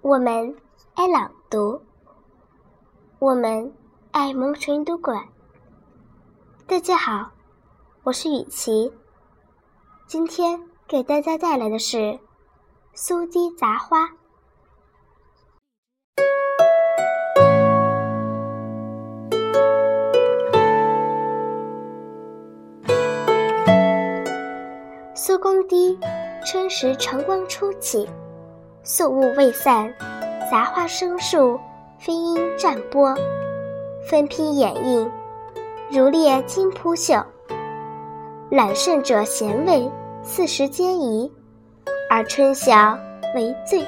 我们爱朗读，我们爱蒙纯读馆。大家好，我是雨琪，今天给大家带来的是《苏堤杂花》。苏公堤，春时晨光初起。宿雾未散，杂花生树，飞鹰占波，分披掩映，如列金铺绣。揽胜者衔位，四时皆宜，而春晓为最